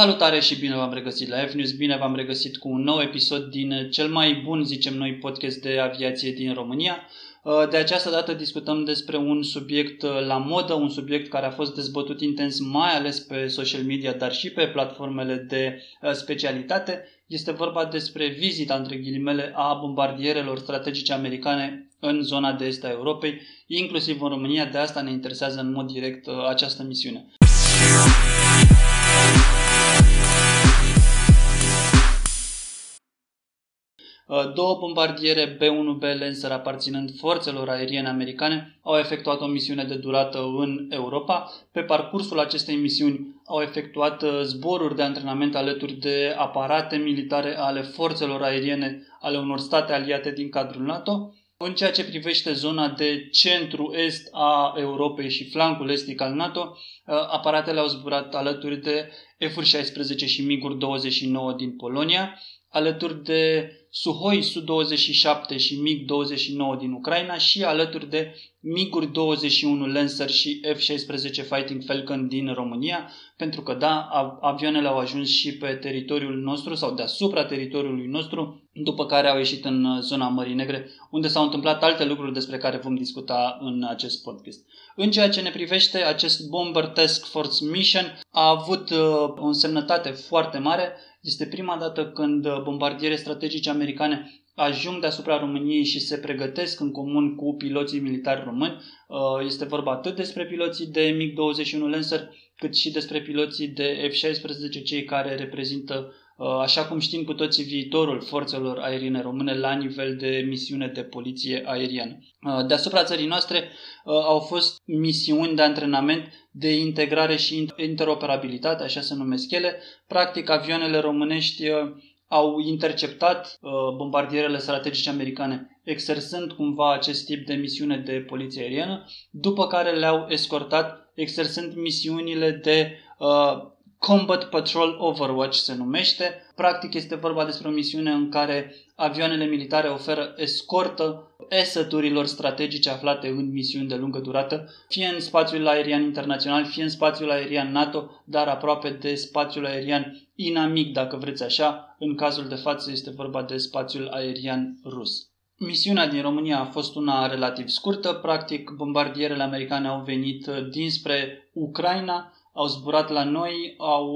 Salutare și bine v-am regăsit la F-News, bine v-am regăsit cu un nou episod din cel mai bun, zicem noi, podcast de aviație din România. De această dată discutăm despre un subiect la modă, un subiect care a fost dezbătut intens mai ales pe social media, dar și pe platformele de specialitate. Este vorba despre vizita, între ghilimele, a bombardierelor strategice americane în zona de est a Europei, inclusiv în România. De asta ne interesează în mod direct această misiune. Două bombardiere B-1B Lancer aparținând forțelor aeriene americane au efectuat o misiune de durată în Europa. Pe parcursul acestei misiuni au efectuat uh, zboruri de antrenament alături de aparate militare ale forțelor aeriene ale unor state aliate din cadrul NATO. În ceea ce privește zona de centru-est a Europei și flancul estic al NATO, uh, aparatele au zburat alături de F-16 și MiG-uri 29 din Polonia, alături de Suhoi Su-27 și MiG-29 din Ucraina și alături de MiG-uri 21 Lancer și F-16 Fighting Falcon din România, pentru că da, avioanele au ajuns și pe teritoriul nostru sau deasupra teritoriului nostru, după care au ieșit în zona Mării Negre, unde s-au întâmplat alte lucruri despre care vom discuta în acest podcast. În ceea ce ne privește, acest Bomber Task Force Mission a avut uh, o însemnătate foarte mare, este prima dată când uh, bombardiere strategice americane ajung deasupra României și se pregătesc în comun cu piloții militari români. Uh, este vorba atât despre piloții de MiG-21 Lancer, cât și despre piloții de F-16, cei care reprezintă, uh, așa cum știm cu toții, viitorul forțelor aeriene române la nivel de misiune de poliție aeriană. Deasupra țării noastre au fost misiuni de antrenament de integrare și interoperabilitate, așa se numesc ele. Practic, avioanele românești uh, au interceptat uh, bombardierele strategice americane, exersând cumva acest tip de misiune de poliție aeriană, după care le-au escortat exersând misiunile de uh, Combat Patrol Overwatch se numește. Practic este vorba despre o misiune în care avioanele militare oferă escortă eseturilor strategice aflate în misiuni de lungă durată, fie în spațiul aerian internațional, fie în spațiul aerian NATO, dar aproape de spațiul aerian inamic, dacă vreți așa. În cazul de față este vorba de spațiul aerian rus. Misiunea din România a fost una relativ scurtă, practic bombardierele americane au venit dinspre Ucraina, au zburat la noi, au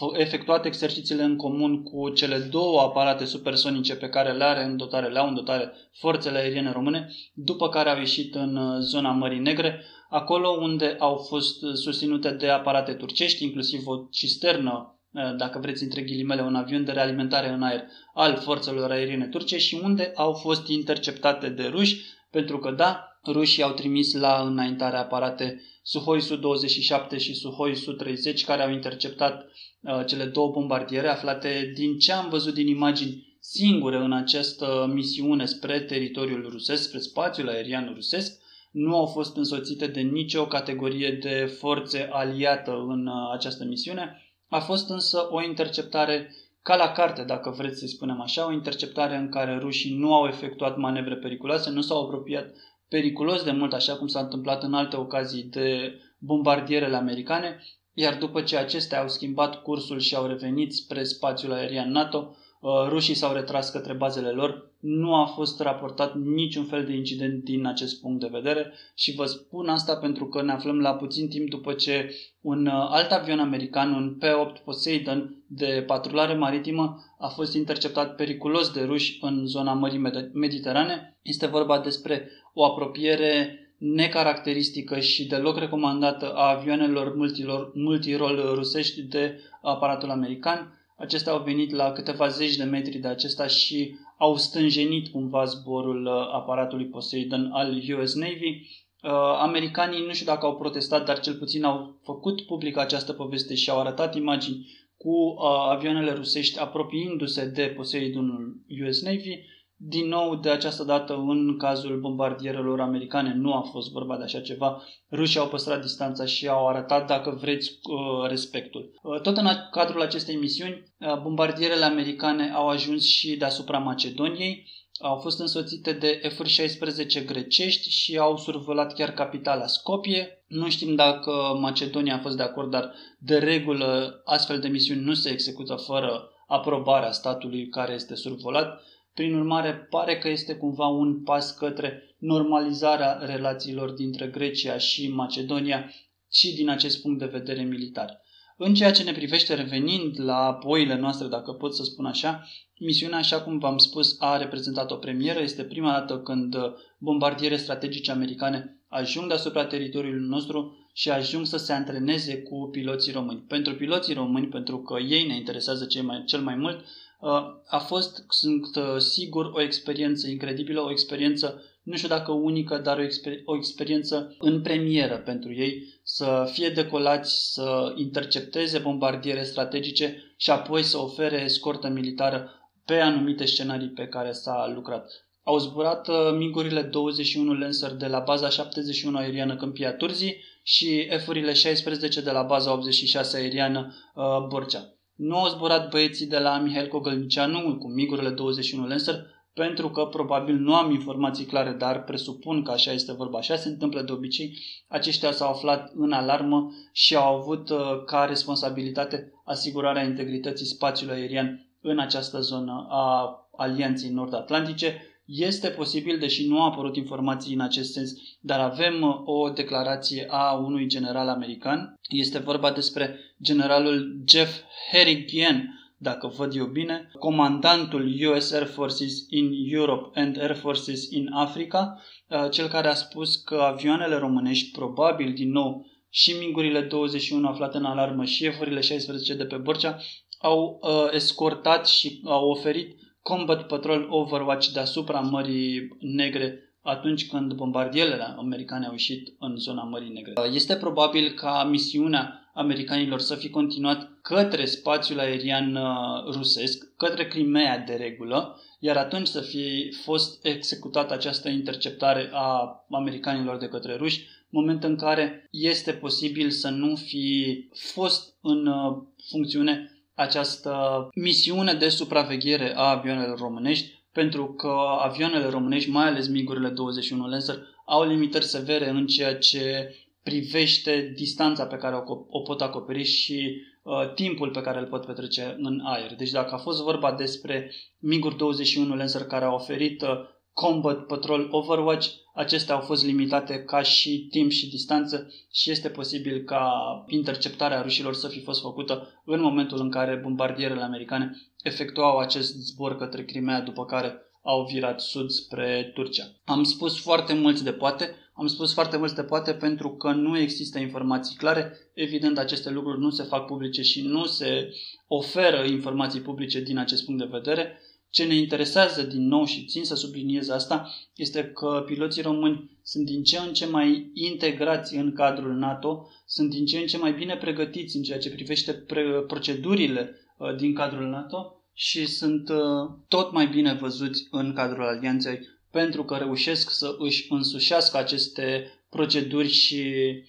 uh, efectuat exercițiile în comun cu cele două aparate supersonice pe care le are în dotare, le au în dotare forțele aeriene române, după care au ieșit în uh, zona Mării Negre, acolo unde au fost susținute de aparate turcești, inclusiv o cisternă uh, dacă vreți, între ghilimele, un avion de realimentare în aer al forțelor aeriene turce și unde au fost interceptate de ruși, pentru că, da, rușii au trimis la înaintare aparate Suhoi Su-27 și Suhoi Su-30 care au interceptat uh, cele două bombardiere aflate din ce am văzut din imagini singure în această misiune spre teritoriul rusesc, spre spațiul aerian rusesc, nu au fost însoțite de nicio categorie de forțe aliată în uh, această misiune. A fost însă o interceptare ca la carte, dacă vreți să spunem așa, o interceptare în care rușii nu au efectuat manevre periculoase, nu s-au apropiat periculos de mult, așa cum s-a întâmplat în alte ocazii de bombardierele americane, iar după ce acestea au schimbat cursul și au revenit spre spațiul aerian NATO, uh, rușii s-au retras către bazele lor. Nu a fost raportat niciun fel de incident din acest punct de vedere și vă spun asta pentru că ne aflăm la puțin timp după ce un uh, alt avion american, un P-8 Poseidon de patrulare maritimă, a fost interceptat periculos de ruși în zona Mării Mediterane. Este vorba despre o apropiere necaracteristică și deloc recomandată a avioanelor multilor, multirol rusești de aparatul american. Acestea au venit la câteva zeci de metri de acesta și au stânjenit cumva zborul uh, aparatului Poseidon al US Navy. Uh, americanii nu știu dacă au protestat, dar cel puțin au făcut public această poveste și au arătat imagini cu uh, avioanele rusești apropiindu-se de Poseidonul US Navy Din nou, de această dată, în cazul bombardierelor americane, nu a fost vorba de așa ceva. Rușii au păstrat distanța și au arătat, dacă vreți, uh, respectul. Uh, tot în cadrul acestei misiuni, uh, bombardierele americane au ajuns și deasupra Macedoniei, au fost însoțite de F-16 grecești și au survolat chiar capitala Skopje. Nu știm dacă Macedonia a fost de acord, dar de regulă astfel de misiuni nu se execută fără aprobarea statului care este survolat. Prin urmare, pare că este cumva un pas către normalizarea relațiilor dintre Grecia și Macedonia și din acest punct de vedere militar. În ceea ce ne privește revenind la poile noastre, dacă pot să spun așa, misiunea, așa cum v-am spus, a reprezentat o premieră. Este prima dată când bombardiere strategice americane ajung deasupra teritoriului nostru și ajung să se antreneze cu piloții români. Pentru piloții români, pentru că ei ne interesează cel mai, cel mai mult, uh, a fost, sunt uh, sigur, o experiență incredibilă, o experiență nu știu dacă unică, dar o, exper- o experiență în premieră pentru ei, să fie decolați, să intercepteze bombardiere strategice și apoi să ofere escortă militară pe anumite scenarii pe care s-a lucrat. Au zburat uh, migurile 21 Lancer de la baza 71 aeriană Câmpia Turzii și F-urile 16 de la baza 86 aeriană uh, Borcea. Nu au zburat băieții de la Mihail Cogălnicianu cu migurile 21 Lancer, pentru că probabil nu am informații clare, dar presupun că așa este vorba, așa se întâmplă de obicei. Aceștia s-au aflat în alarmă și au avut uh, ca responsabilitate asigurarea integrității spațiului aerian în această zonă a Alianței Nord-Atlantice. Este posibil, deși nu au apărut informații în acest sens, dar avem uh, o declarație a unui general american. Este vorba despre generalul Jeff Harrigan, dacă văd eu bine, comandantul US Air Forces in Europe and Air Forces in Africa, uh, cel care a spus că avioanele românești, probabil din nou și migurile 21 aflate în alarmă și eforile 16 de pe Borcea, au uh, escortat și au oferit Combat Patrol Overwatch deasupra Mării Negre atunci când bombardierele americane au ieșit în zona Mării Negre. Uh, este probabil ca misiunea americanilor să fi continuat către spațiul aerian uh, rusesc, către Crimea de regulă, iar atunci să fi fost executată această interceptare a americanilor de către ruși, moment în care este posibil să nu fi fost în uh, funcțiune această misiune de supraveghere a avioanelor românești, pentru că avioanele românești, mai ales migurile 21 Lancer, au limitări severe în ceea ce privește distanța pe care o, o pot acoperi și uh, timpul pe care îl pot petrece în aer. Deci dacă a fost vorba despre miguri 21 Lancer care au oferit uh, Combat Patrol Overwatch, acestea au fost limitate ca și timp și distanță și este posibil ca interceptarea rușilor să fi fost făcută în momentul în care bombardierele americane efectuau acest zbor către Crimea, după care au virat sud spre Turcia. Am spus foarte mulți de poate, am spus foarte mulți de poate pentru că nu există informații clare. Evident, aceste lucruri nu se fac publice și nu se oferă informații publice din acest punct de vedere. Ce ne interesează din nou și țin să subliniez asta este că piloții români sunt din ce în ce mai integrați în cadrul NATO, sunt din ce în ce mai bine pregătiți în ceea ce privește procedurile uh, din cadrul NATO și sunt uh, tot mai bine văzuți în cadrul alianței pentru că reușesc să își însușească aceste proceduri și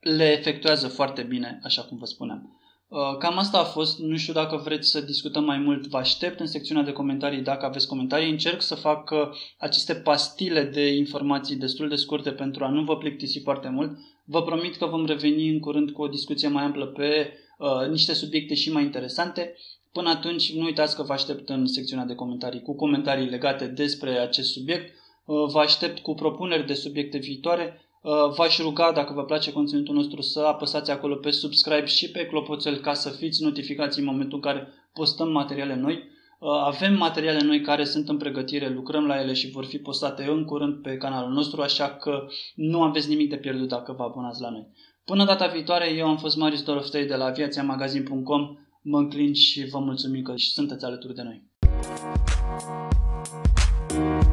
le efectuează foarte bine, așa cum vă spuneam. Uh, cam asta a fost, nu știu dacă vreți să discutăm mai mult, vă aștept în secțiunea de comentarii dacă aveți comentarii. Încerc să fac uh, aceste pastile de informații destul de scurte pentru a nu vă plictisi foarte mult. Vă promit că vom reveni în curând cu o discuție mai amplă pe uh, niște subiecte și mai interesante. Până atunci, nu uitați că vă aștept în secțiunea de comentarii cu comentarii legate despre acest subiect. Uh, vă aștept cu propuneri de subiecte viitoare Uh, v-aș ruga, dacă vă place conținutul nostru, să apăsați acolo pe subscribe și pe clopoțel ca să fiți notificați în momentul în care postăm materiale noi. Uh, avem materiale noi care sunt în pregătire, lucrăm la ele și vor fi postate în curând pe canalul nostru, așa că nu aveți nimic de pierdut dacă vă abonați la noi. Până data viitoare, eu am fost Marius Doroftei de la aviațiamagazin.com. Mă înclin și vă mulțumim că sunteți alături de noi.